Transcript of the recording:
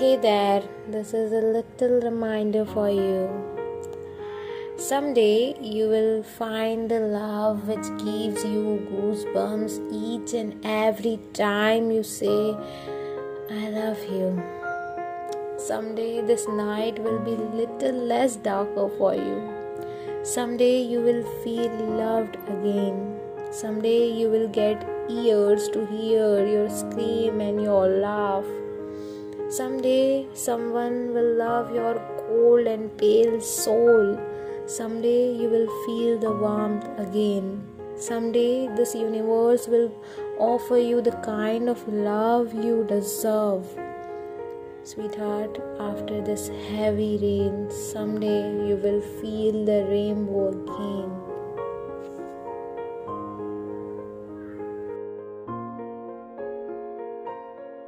Hey there, this is a little reminder for you. Someday you will find the love which gives you goosebumps each and every time you say, I love you. Someday this night will be little less darker for you. Someday you will feel loved again. Someday you will get ears to hear your scream and your laugh. Someday someone will love your cold and pale soul. Someday you will feel the warmth again. Someday this universe will offer you the kind of love you deserve. Sweetheart, after this heavy rain, someday you will feel the rainbow again.